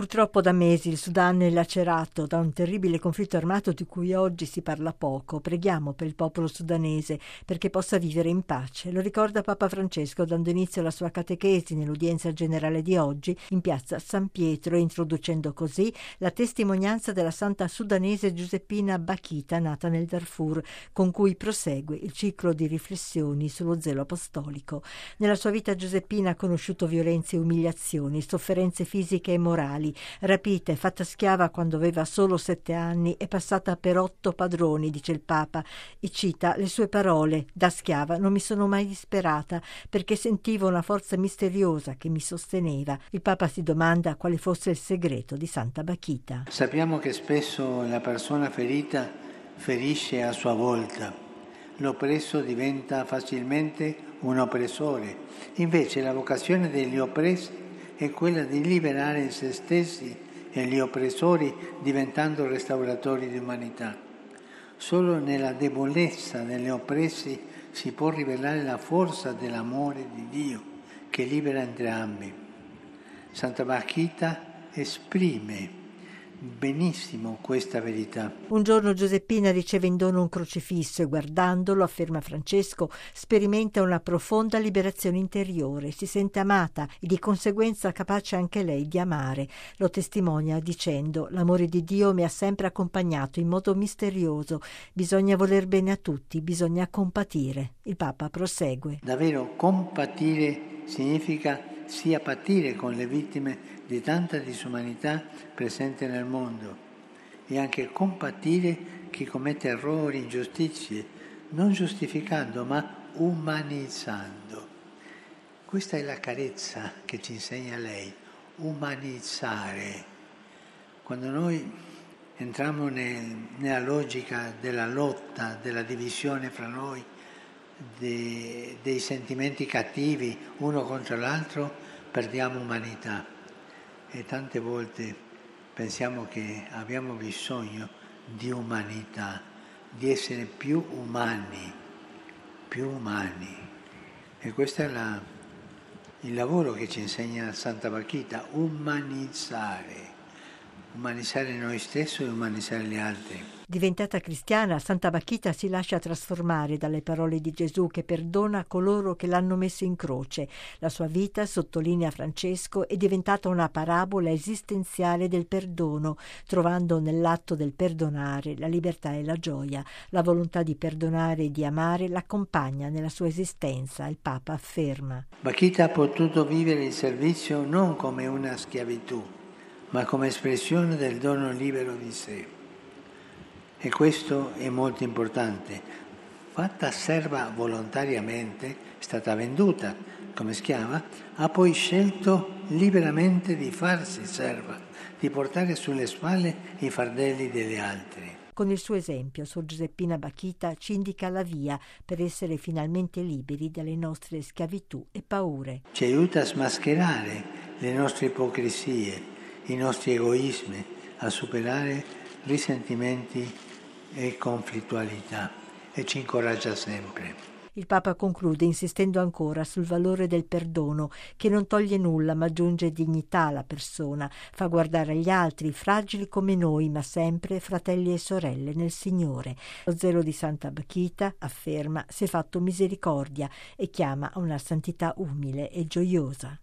Purtroppo da mesi il Sudan è lacerato da un terribile conflitto armato di cui oggi si parla poco. Preghiamo per il popolo sudanese perché possa vivere in pace. Lo ricorda Papa Francesco dando inizio alla sua catechesi nell'udienza generale di oggi in piazza San Pietro, introducendo così la testimonianza della santa sudanese Giuseppina Bachita, nata nel Darfur, con cui prosegue il ciclo di riflessioni sullo zelo apostolico. Nella sua vita Giuseppina ha conosciuto violenze e umiliazioni, sofferenze fisiche e morali rapita e fatta schiava quando aveva solo sette anni e passata per otto padroni, dice il Papa, e cita le sue parole, da schiava non mi sono mai disperata perché sentivo una forza misteriosa che mi sosteneva. Il Papa si domanda quale fosse il segreto di Santa Bachita. Sappiamo che spesso la persona ferita ferisce a sua volta. L'oppresso diventa facilmente un oppressore. Invece la vocazione degli oppressi è quella di liberare se stessi e gli oppressori diventando restauratori di umanità. Solo nella debolezza degli oppressi si può rivelare la forza dell'amore di Dio che libera entrambi. Santa Bachita esprime benissimo questa verità. Un giorno Giuseppina riceve in dono un crocifisso e guardandolo, afferma Francesco, sperimenta una profonda liberazione interiore, si sente amata e di conseguenza capace anche lei di amare. Lo testimonia dicendo l'amore di Dio mi ha sempre accompagnato in modo misterioso, bisogna voler bene a tutti, bisogna compatire. Il Papa prosegue. Davvero compatire significa sia patire con le vittime di tanta disumanità presente nel mondo e anche compatire chi commette errori, ingiustizie, non giustificando ma umanizzando. Questa è la carezza che ci insegna lei, umanizzare. Quando noi entriamo nel, nella logica della lotta, della divisione fra noi, de, dei sentimenti cattivi uno contro l'altro, perdiamo umanità e tante volte pensiamo che abbiamo bisogno di umanità, di essere più umani, più umani. E questo è la, il lavoro che ci insegna Santa Bachita, umanizzare, umanizzare noi stessi e umanizzare gli altri. Diventata cristiana, Santa Bacchita si lascia trasformare dalle parole di Gesù che perdona coloro che l'hanno messo in croce. La sua vita, sottolinea Francesco, è diventata una parabola esistenziale del perdono, trovando nell'atto del perdonare la libertà e la gioia. La volontà di perdonare e di amare l'accompagna nella sua esistenza, il Papa afferma. Bacchita ha potuto vivere il servizio non come una schiavitù, ma come espressione del dono libero di sé. E questo è molto importante. Fatta serva volontariamente, è stata venduta come schiava, ha poi scelto liberamente di farsi serva, di portare sulle spalle i fardelli degli altri. Con il suo esempio, Sor Giuseppina Bachita ci indica la via per essere finalmente liberi dalle nostre schiavitù e paure. Ci aiuta a smascherare le nostre ipocrisie, i nostri egoismi, a superare risentimenti e conflittualità e ci incoraggia sempre. Il Papa conclude insistendo ancora sul valore del perdono, che non toglie nulla ma aggiunge dignità alla persona, fa guardare agli altri, fragili come noi, ma sempre fratelli e sorelle nel Signore. Lo zelo di Santa Bachita, afferma, si è fatto misericordia e chiama a una santità umile e gioiosa.